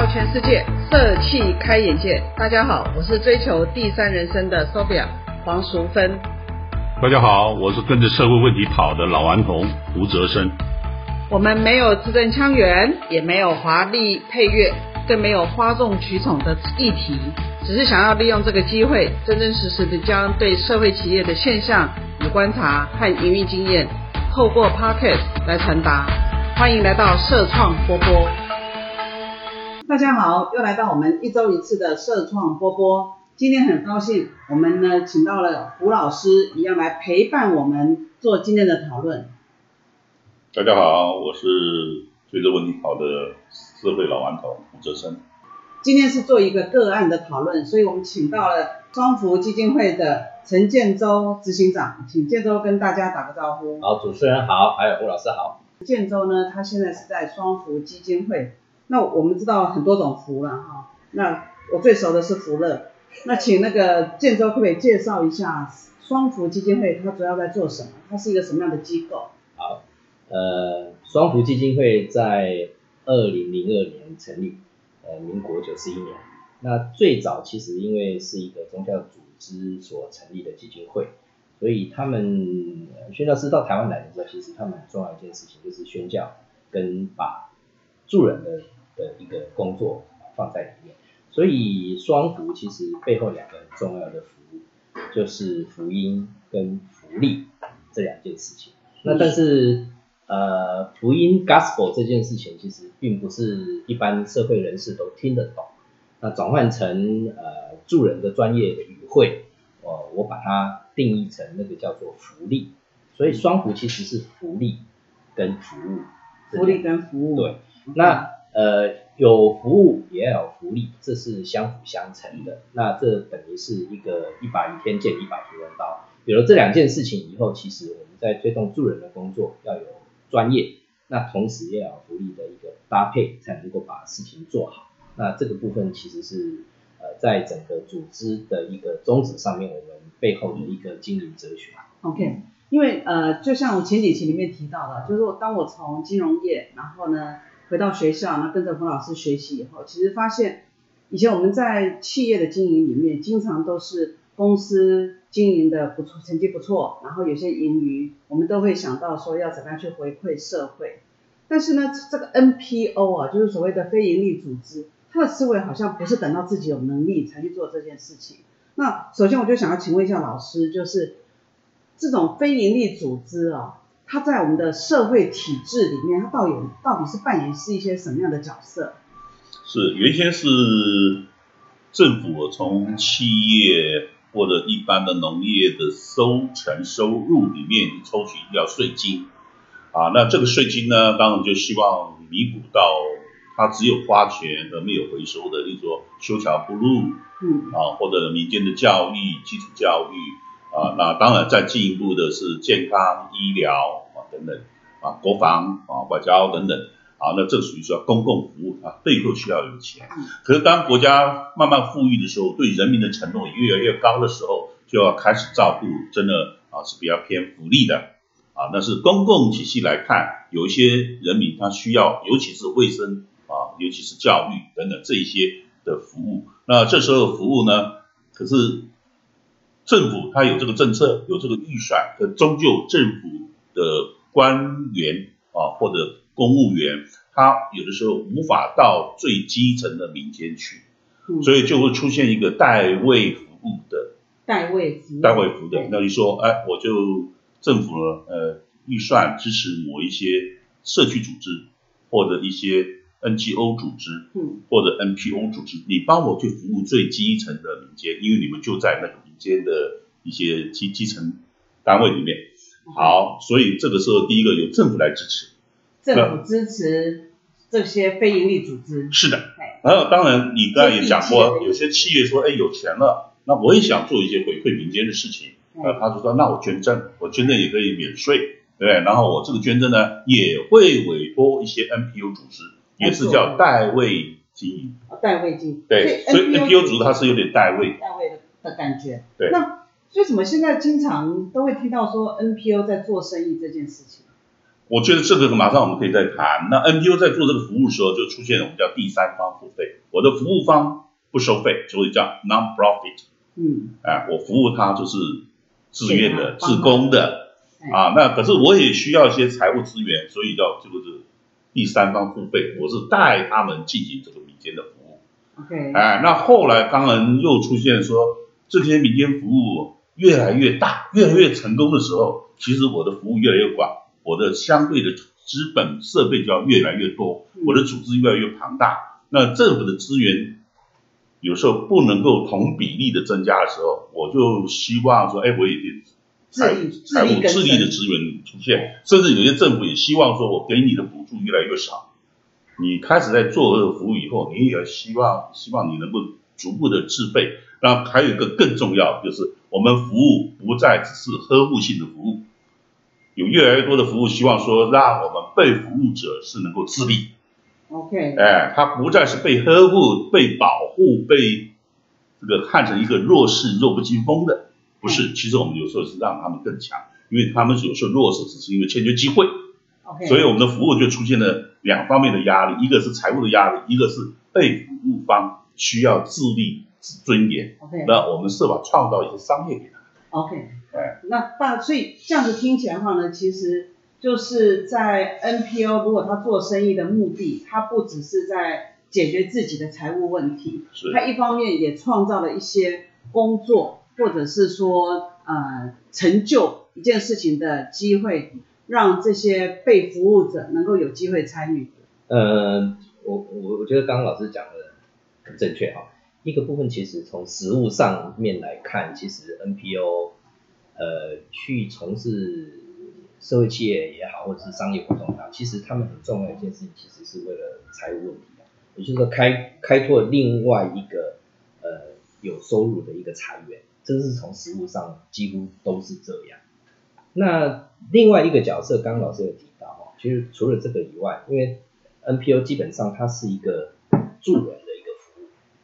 到全世界，色气开眼界。大家好，我是追求第三人生的 Sophia 黄淑芬。大家好，我是跟着社会问题跑的老顽童吴泽生。我们没有字正腔圆，也没有华丽配乐，更没有哗众取宠的议题，只是想要利用这个机会，真真实实的将对社会企业的现象与观察和营运经验，透过 Podcast 来传达。欢迎来到社创波波。大家好，又来到我们一周一次的社创波波。今天很高兴，我们呢请到了胡老师，一样来陪伴我们做今天的讨论。大家好，我是追着问题跑的社会老顽童胡哲生。今天是做一个个案的讨论，所以我们请到了双福基金会的陈建州执行长，请建州跟大家打个招呼。好，主持人好，还有胡老师好。建州呢，他现在是在双福基金会。那我们知道很多种福了哈，那我最熟的是福乐。那请那个建州可不可以介绍一下双福基金会，它主要在做什么？它是一个什么样的机构？好，呃，双福基金会在二零零二年成立，呃，民国九十一年。那最早其实因为是一个宗教组织所成立的基金会，所以他们宣教师到台湾来的时候，其实他们很重要一件事情就是宣教跟把助人的。的一个工作放在里面，所以双福其实背后两个很重要的服务，就是福音跟福利这两件事情。那但是呃福音 gospel 这件事情其实并不是一般社会人士都听得懂。那转换成呃助人的专业语汇，我我把它定义成那个叫做福利。所以双福其实是福利跟服务，福利跟服务对那。呃，有服务也要有福利，这是相辅相成的。那这等于是一个一把倚天剑，一把屠龙刀。有了这两件事情以后，其实我们在推动助人的工作要有专业，那同时也要有福利的一个搭配，才能够把事情做好。那这个部分其实是呃，在整个组织的一个宗旨上面，我们背后的一个经营哲学。OK，因为呃，就像我前几期里面提到的，就是说当我从金融业，然后呢。回到学校，那跟着胡老师学习以后，其实发现以前我们在企业的经营里面，经常都是公司经营的不错，成绩不错，然后有些盈余，我们都会想到说要怎么样去回馈社会。但是呢，这个 NPO 啊，就是所谓的非营利组织，它的思维好像不是等到自己有能力才去做这件事情。那首先我就想要请问一下老师，就是这种非营利组织啊。它在我们的社会体制里面，它到底到底是扮演是一些什么样的角色？是原先是政府从企业或者一般的农业的收成收入里面抽取掉税金啊，那这个税金呢，当然就希望弥补到它只有花钱而没有回收的，例如说修桥铺路，嗯啊，或者民间的教育、基础教育。啊，那当然再进一步的是健康医疗啊等等啊，国防啊外交等等啊，那这属于说公共服务啊，背后需要有钱。可是当国家慢慢富裕的时候，对人民的承诺也越来越高的时候，就要开始照顾真的啊是比较偏福利的啊，那是公共体系来看，有一些人民他需要，尤其是卫生啊，尤其是教育等等这一些的服务。那这时候服务呢，可是。政府它有这个政策，有这个预算，可终究政府的官员啊或者公务员，他有的时候无法到最基层的民间去，所以就会出现一个代位服务的代位服务，代位服务的。那你说，哎，我就政府呃预算支持某一些社区组织或者一些 NGO 组织，嗯，或者 NPO 组织，你帮我去服务最基层的民间，因为你们就在那个民。间的一些基基层单位里面，好，所以这个时候第一个由政府来支持，政府支持这些非营利组织，是的，然后当然你刚才也讲过，有些企业说，哎，有钱了，那我也想做一些回馈民间的事情，那他就说，那我捐赠，我捐赠也可以免税，对不对？然后我这个捐赠呢，也会委托一些 NPO 组织，也是叫代位经营，代位经营，对，所以 NPO 组织它是有点代位，代位的。的感觉，对，那为什么现在经常都会听到说 NPO 在做生意这件事情？我觉得这个马上我们可以再谈。那 NPO 在做这个服务的时候，就出现我们叫第三方付费，我的服务方不收费，所以叫 non-profit。嗯，哎，我服务他就是自愿的、自工的哎啊。那可是我也需要一些财务资源，所以叫这个是第三方付费，我是带他们进行这个民间的服务。OK，哎，那后来当然又出现说这些民间服务越来越大、越来越成功的时候，其实我的服务越来越广，我的相对的资本设备就要越来越多，嗯我的组织越来越庞大。那政府的资源有时候不能够同比例的增加的时候，我就希望说，哎，我有点财财务智力的资源出现，甚至有些政府也希望说，我给你的补助越来越少。你开始在做这个服务以后，你也要希望希望你能够逐步的自费。那还有一个更重要，就是我们服务不再只是呵护性的服务，有越来越多的服务希望说让我们被服务者是能够自立，OK，哎，他不再是被呵护、被保护、被这个看成一个弱势、弱不禁风的，不是。其实我们有时候是让他们更强，因为他们有时候弱势，只是因为欠缺机会。OK，所以我们的服务就出现了两方面的压力，一个是财务的压力，一个是被服务方需要自立、尊严。OK 那我们设法创造一些商业给他。OK，哎那大所以这样子听起来的话呢，其实就是在 NPO 如果他做生意的目的，他不只是在解决自己的财务问题，是他一方面也创造了一些工作，或者是说呃成就一件事情的机会，让这些被服务者能够有机会参与。呃，我我我觉得刚刚老师讲的很正确哈。一个部分其实从实物上面来看，其实 NPO 呃去从事社会企业也好，或者是商业活动也好，其实他们很重要一件事情，其实是为了财务问题，也就是说开开拓另外一个呃有收入的一个财源，这是从实物上几乎都是这样。那另外一个角色，刚刚老师有提到哈，其实除了这个以外，因为 NPO 基本上它是一个助人的，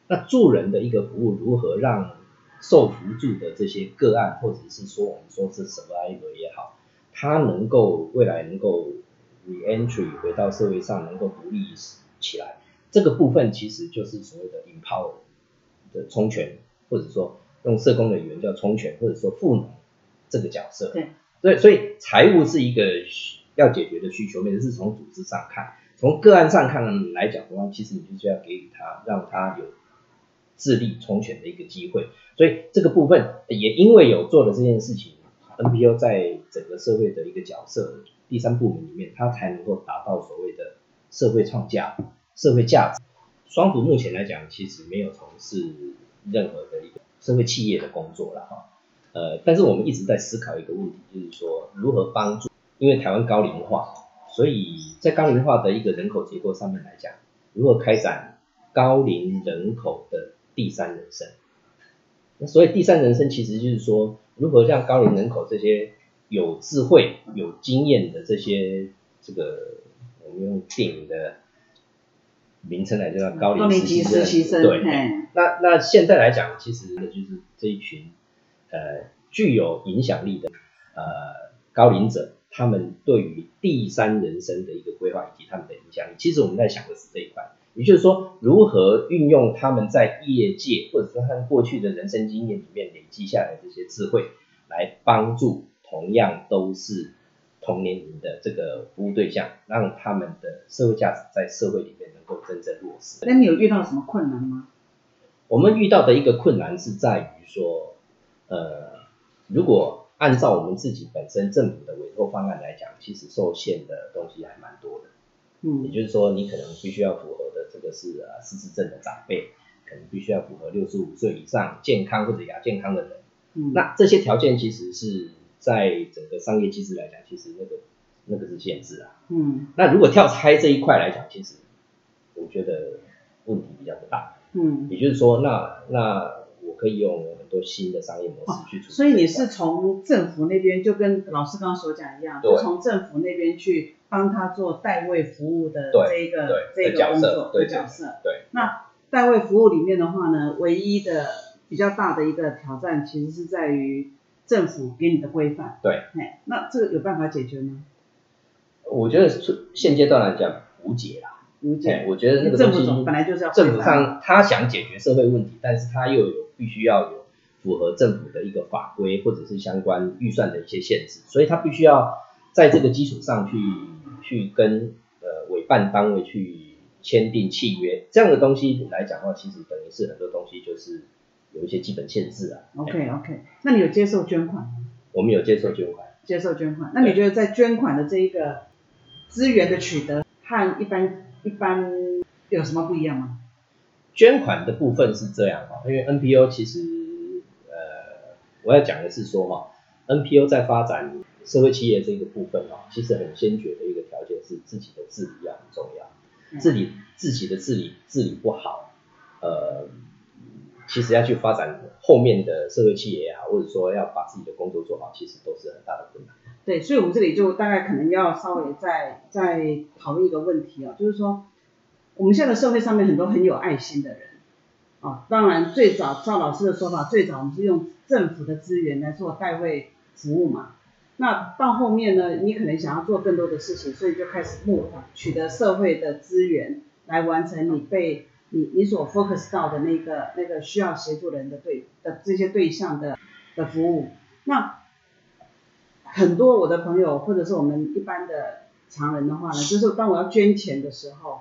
那助人的一个服务如何让受扶助的这些个案，或者是说我们说是 survivor 也好，他能够未来能够 reentry 回到社会上，能够独立起来，这个部分其实就是所谓的 empower 的充权，或者说用社工的语言叫充权，或者说赋能这个角色。对，所以所以财务是一个需要解决的需求面，是从组织上看，从个案上看来讲的话，其实你就是要给予他，让他有自立重选的一个机会。所以这个部分也因为有做了这件事情，NPO 在整个社会的一个角色，第三部门里面，它才能够达到所谓的社会创价、社会价值。双福目前来讲，其实没有从事任何的一个社会企业的工作了哈。呃，但是我们一直在思考一个问题，就是说如何帮助，因为台湾高龄化，所以在高龄化的一个人口结构上面来讲，如何开展高龄人口的第三人生？那所以第三人生，其实就是说如何让高龄人口这些有智慧、有经验的这些这个，我们用电影的名称来叫高龄实实习生，对，那那现在来讲，其实就是这一群呃具有影响力的呃高龄者，他们对于第三人生的一个规划以及他们的影响力，其实我们在想的是这一块，也就是说如何运用他们在业界或者说他们过去的人生经验里面累积下来的这些智慧，来帮助同样都是同年龄的这个服务对象，让他们的社会价值在社会里面能够真正落实。那你有遇到什么困难吗？我们遇到的一个困难是在于说，呃，如果按照我们自己本身政府的委托方案来讲，其实受限的东西还蛮多的。也嗯就是说，你可能必须要符合的这个是呃失智症的长辈，可能必须要符合六十五岁以上健康或者亚健康的人。嗯，那这些条件其实是在整个商业机制来讲，其实那个那个是限制啊。嗯那如果跳拆这一块来讲，其实我觉得问题比较不大。嗯，也就是说，那那我可以用很多新的商业模式去处理这一块、所以你是从政府那边就跟老师刚刚所讲一样，对就从政府那边去帮他做代位服务的对这一个对这个工作的角色。对那代位服务里面的话呢，唯一的比较大的一个挑战，其实是在于政府给你的规范。对，哎，那这个有办法解决吗？我觉得现阶段来讲无解啦。无解。我觉得那个政府本来就是要政府上他想解决社会问题，但是他又有必须要有符合政府的一个法规或者是相关预算的一些限制，所以他必须要在这个基础上去去跟呃委办单位去签订契约，这样的东西来讲的话，其实等于是很多东西就是有一些基本限制啊。OK OK，那你有接受捐款吗？我们有接受捐款。接受捐款，那你觉得在捐款的这一个资源的取得和一般一般有什么不一样吗？捐款的部分是这样哈，因为 NPO 其实呃，我要讲的是说哈，NPO 在发展社会企业这个部分哦，其实很先决的一个条件是自己的治理要很重要，治理自己的治理治理不好，呃。其实要去发展后面的社会企业啊，或者说要把自己的工作做好，其实都是很大的困难。对，所以我们这里就大概可能要稍微再再讨论一个问题啊，就是说我们现在社会上面很多很有爱心的人啊，当然最早赵老师的说法，最早我们是用政府的资源来做代位服务嘛，那到后面呢，你可能想要做更多的事情，所以就开始募款，取得社会的资源来完成你被。你你所 focus 到的那个那个需要协助人的对的这些对象的的服务，那很多我的朋友或者是我们一般的常人的话呢，就是当我要捐钱的时候，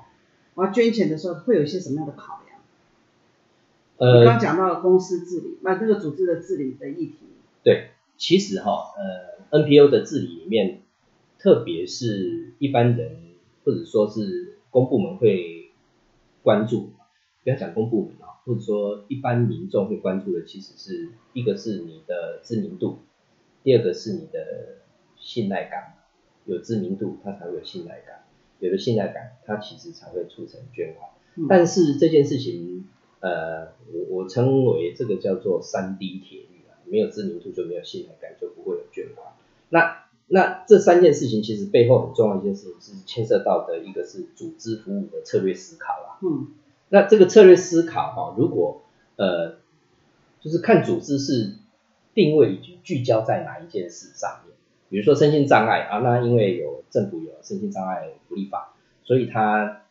我要捐钱的时候会有一些什么样的考量？呃，你刚讲到公司治理，那这个组织的治理的议题。对，其实哈，呃，NPO 的治理里面，特别是一般人或者说是公部门会关注。不要讲公部门啊，或者说一般民众会关注的，其实是一个是你的知名度，第二个是你的信赖感。有知名度，它才会有信赖感；有了信赖感，它其实才会促成捐款。但是这件事情，呃，我我称为这个叫做三 D 铁律啊，没有知名度就没有信赖感，就不会有捐款。那那这三件事情其实背后很重要一件事情是牵涉到的一个是组织服务的策略思考啊。嗯。那这个策略思考哈，如果呃，就是看组织是定位以及聚焦在哪一件事上面，比如说身心障碍啊，那因为有政府有身心障碍福利法，所以它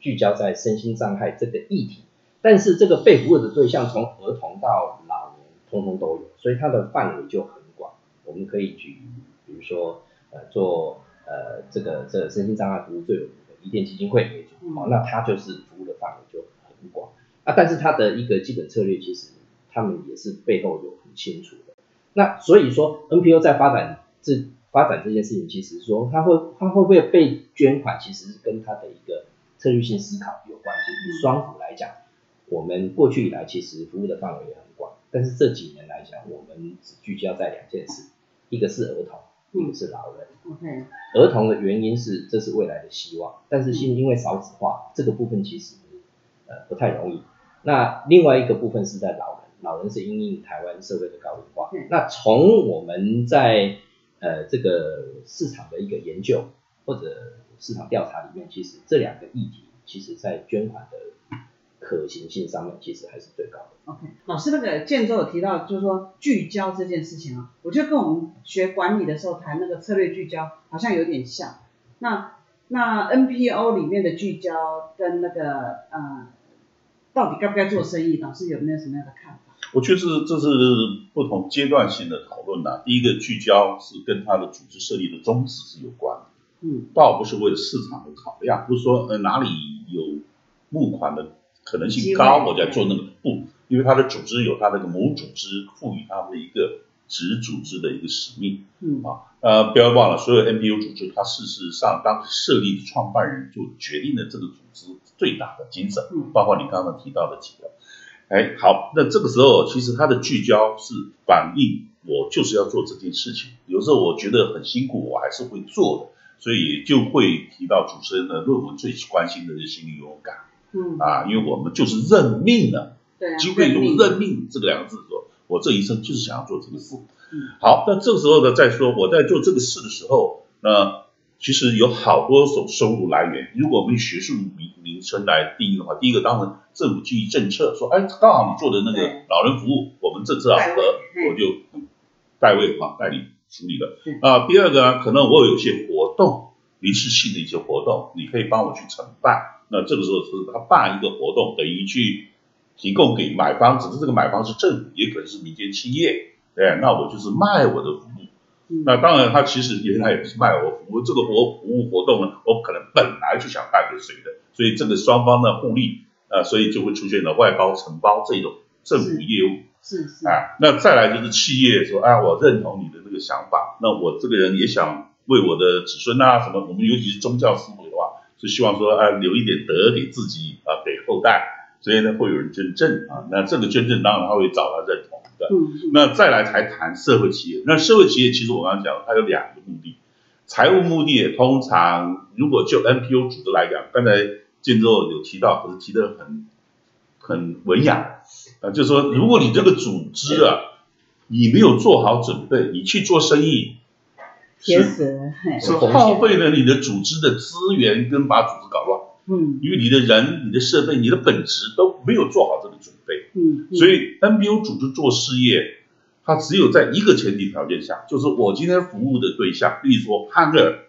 聚焦在身心障碍这个议题。但是这个被服务的对象从儿童到老年，通通都有，所以它的范围就很广。我们可以举，比如说呃做呃这个这个身心障碍服务最有名的伊甸基金会为主，好，那它就是服务的范围就很广。啊，但是它的一个基本策略，其实他们也是背后有很清楚的。那所以说，NPO 在发展这发展这件事情，其实说它会它会不会被捐款，其实是跟它的一个策略性思考有关系。以双福来讲，我们过去以来其实服务的范围也很广，但是这几年来讲，我们只聚焦在两件事，一个是儿童，一个是老人。OK。儿童的原因是这是未来的希望，但是现因为少子化这个部分其实呃不太容易。那另外一个部分是在老人，老人是因应台湾社会的高龄化。那从我们在呃这个市场的一个研究或者市场调查里面，其实这两个议题，其实在捐款的可行性上面，其实还是最高的。OK，老师那个建州有提到，就是说聚焦这件事情啊，我觉得跟我们学管理的时候谈那个策略聚焦好像有点像。那那 NPO 里面的聚焦跟那个呃。到底该不该做生意？老师有没有什么样的看法？我觉得这是不同阶段性的讨论呐。第一个聚焦是跟它的组织设立的宗旨是有关的，嗯，倒不是为了市场的考量，不是说呃哪里有募款的可能性高，我在做那个不，因为它的组织有他那个母组织赋予它的一个子组织的一个使命，嗯啊呃不要忘了，所有 NPO 组织它事实上当时设立的创办人就决定了这个组织。最大的精神，包括你刚刚提到的几个，哎，好，那这个时候其实它的聚焦是反映我就是要做这件事情。有时候我觉得很辛苦，我还是会做的，所以就会提到主持人的论文最关心的是心理勇敢，嗯啊，因为我们就是认命了，对，机会用认命这个两个字说，我这一生就是想要做这个事。嗯好，那这个时候呢，再说我在做这个事的时候，那。其实有好多种收入来源。如果我们用学术名名称来定义的话，第一个当然政府基于政策说，哎，刚好你做的那个老人服务，我们政策好合，我就代位啊代理处理了。啊，第二个呢，可能我有些活动临时性的一些活动，你可以帮我去承办。那这个时候是他办一个活动，等于去提供给买方，只是这个买方是政府，也可能是民间企业，对，那我就是卖我的那当然，他其实原来也不是卖我服务，这个活服务活动呢，我可能本来就想卖给谁的，所以这个双方的互利，呃，所以就会出现了外包承包这种政府业务。是是，啊，那再来就是企业说，啊，我认同你的这个想法，那我这个人也想为我的子孙啊什么，我们尤其是宗教思维的话，是希望说啊留一点德给自己啊给后代，所以呢会有人捐赠啊，那这个捐赠当然他会找他认同的。嗯嗯。那再来才谈社会企业，那社会企业其实我刚刚讲，它有两个目的，财务目的通常如果就 NPO 组织来讲，刚才建州有提到，可是提的很很文雅，啊，就是说如果你这个组织啊，你没有做好准备，你去做生意，铁是死人，嘿，是耗费了你的组织的资源跟把组织搞乱，嗯。因为你的人、你的设备、你的本质都没有做好嗯，嗯所以 NBO 组织做事业，它只有在一个前提条件下，就是我今天服务的对象，例如说憨儿，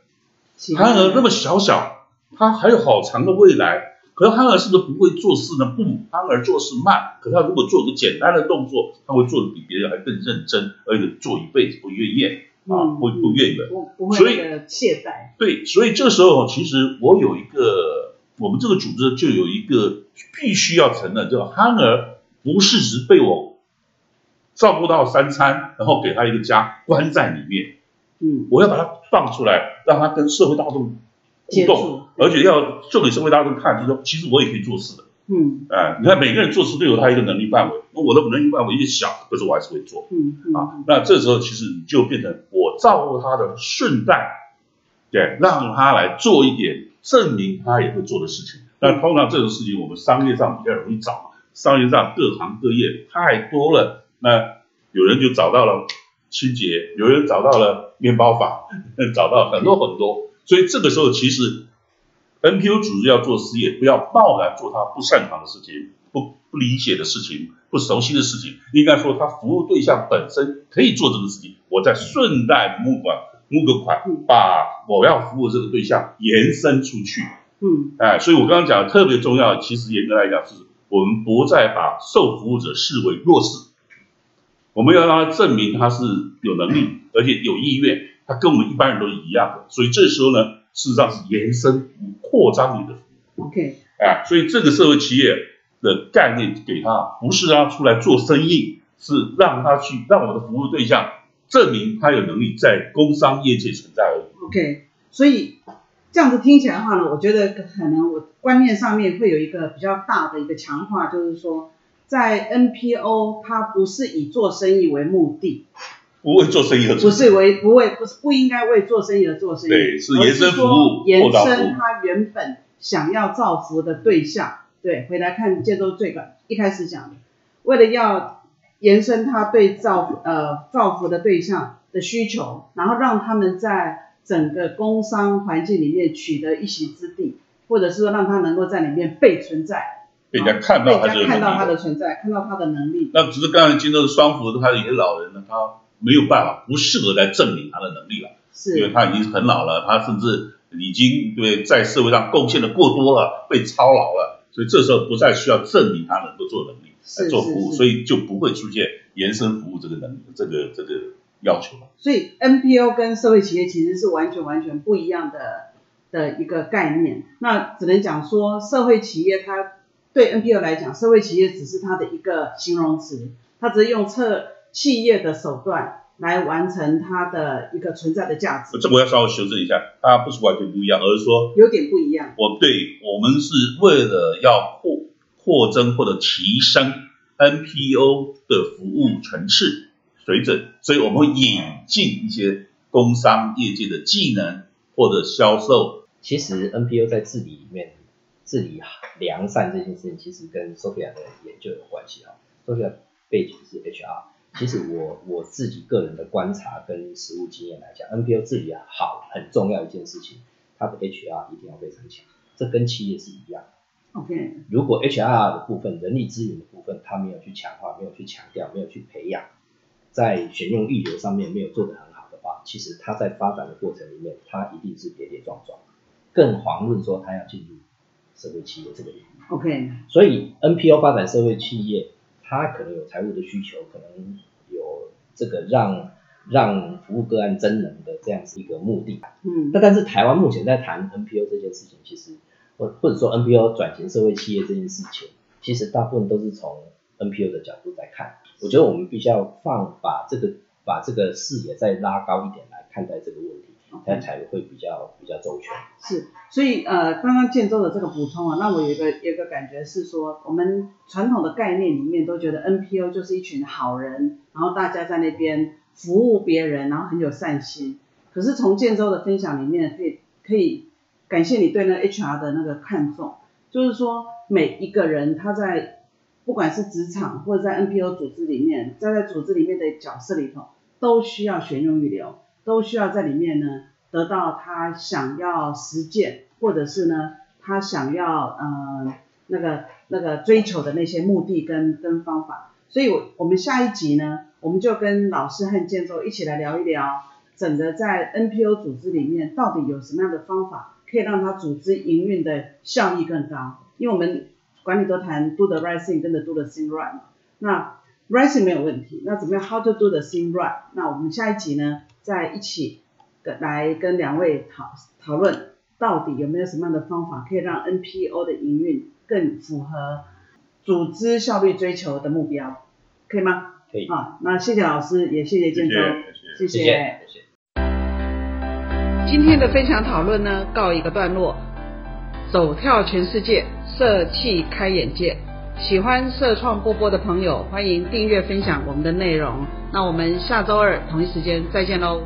其他的憨儿那么小小，他还有好长的未来。可是憨儿是不是不会做事呢？不，憨儿做事慢，可是他如果做个简单的动作，他会做的比别人还更认真，而且做一辈子不愿厌啊，嗯不不愿的。不不会所以懈怠，对，所以这时候其实我有一个，我们这个组织就有一个必须要承认，叫憨儿不是只被我照顾到三餐，然后给他一个家关在里面，嗯，我要把他放出来，让他跟社会大众互动，而且要做给社会大众看，就是说其实我也可以做事的。嗯哎、你看每个人做事都有他一个能力范围，那我的能力范围越小，可是我还是会做。嗯嗯啊，那这时候其实你就变成我照顾他的顺带，对，让他来做一点证明他也会做的事情。那通常这种事情我们商业上比较容易找，商业上各行各业太多了，那有人就找到了清洁，有人找到了面包房，找到很多很多，所以这个时候其实 NPO 组织要做事业，不要贸然做他不擅长的事情，不不理解的事情，不熟悉的事情。应该说，他服务对象本身可以做这个事情，我再顺带募款，募个款，把我要服务这个对象延伸出去。嗯哎，所以我刚刚讲的特别重要，其实严格来讲是我们不再把受服务者视为弱势，我们要让他证明他是有能力，而且有意愿，他跟我们一般人都是一样的。所以这时候呢，事实上是延伸服务、扩张你的服务。，OK，哎，所以这个社会企业的概念给他，不是让他出来做生意，是让他去让我的服务对象证明他有能力在工商业界存在而已。OK，所以这样子听起来的话呢，我觉得可能我观念上面会有一个比较大的一个强化，就是说，在 NPO 它不是以做生意为目的，不为做生意的不是为不为不是不应该为做生意而做生意，对是延伸服说务延伸它原本想要造福的对象。对，回来看建州最个一开始讲的，为了要延伸他对造呃造福的对象的需求，然后让他们在整个工商环境里面取得一席之地，或者是说让他能够在里面被存在，被人家看到他是有人家看到他的。存在，看到他的能力。那只是刚才金州的双福，他有些老人呢，他没有办法，不适合来证明他的能力了，是因为，他已经很老了，他甚至已经对在社会上贡献的过多了，被操劳了，所以这时候不再需要证明他能够做能力来做服务，所以就不会出现延伸服务这个能力这个这个要求了。所以 NPO 跟社会企业其实是完全完全不一样的的一个概念。那只能讲说，社会企业它对 NPO 来讲，社会企业只是它的一个形容词，它只是用测企业的手段来完成它的一个存在的价值，这我要稍微修正一下，它不是完全不一样，而是说有点不一样。我对我们是为了要扩扩增或者提升 NPO 的服务层次水准，所以我们会引进一些工商业界的技能或者销售。其实 NPO 在治理里面，治理良善这件事情，其实跟 Sophia 的研究有关系啊。Sophia 背景是 HR，其实我我自己个人的观察跟实务经验来讲，NPO 治理好很重要一件事情，它的 HR 一定要非常强，这跟企业是一样的。OK，如果 HR 的部分、人力资源的部分，他没有去强化、没有去强调、没有去培养，在选用预留上面没有做得很好的话，其实它在发展的过程里面，它一定是跌跌撞撞，更遑论说它要进入社会企业这个领域。OK，所以 NPO 发展社会企业，它可能有财务的需求，可能有这个让让服务个案增能的这样子一个目的。嗯那但是台湾目前在谈 NPO 这件事情，其实或或者说 NPO 转型社会企业这件事情，其实大部分都是从 NPO 的角度在看。我觉得我们必须要放把这个把这个视野再拉高一点来看待这个问题，它才会比较比较周全。是，所以呃，刚刚建州的这个补充啊，让我有一个有一个感觉是说，我们传统的概念里面都觉得 NPO 就是一群好人，然后大家在那边服务别人，然后很有善心。可是从建州的分享里面，可以可以感谢你对那个 HR 的那个看重，就是说每一个人他在不管是职场或者在 NPO 组织里面，在在组织里面的角色里头，都需要选用预留，都需要在里面呢得到他想要实践，或者是呢他想要呃那个那个追求的那些目的跟跟方法。所以我，我们下一集呢，我们就跟老师和建州一起来聊一聊，整个在 NPO 组织里面到底有什么样的方法，可以让它组织营运的效益更高。因为我们管理都谈 do the right thing 跟 the do the thing right 嘛，那 right thing 没有问题，那怎么样 how to do the thing right？那我们下一集呢，再一起跟来跟两位讨讨论，到底有没有什么样的方法可以让 NPO 的营运更符合组织效率追求的目标，可以吗？可以，好，那谢谢老师，也谢谢建州，谢谢谢谢谢谢谢。今天的分享讨论呢，告一个段落。走跳全世界，社气开眼界。喜欢社创波波的朋友，欢迎订阅分享我们的内容。那我们下周二同一时间再见喽。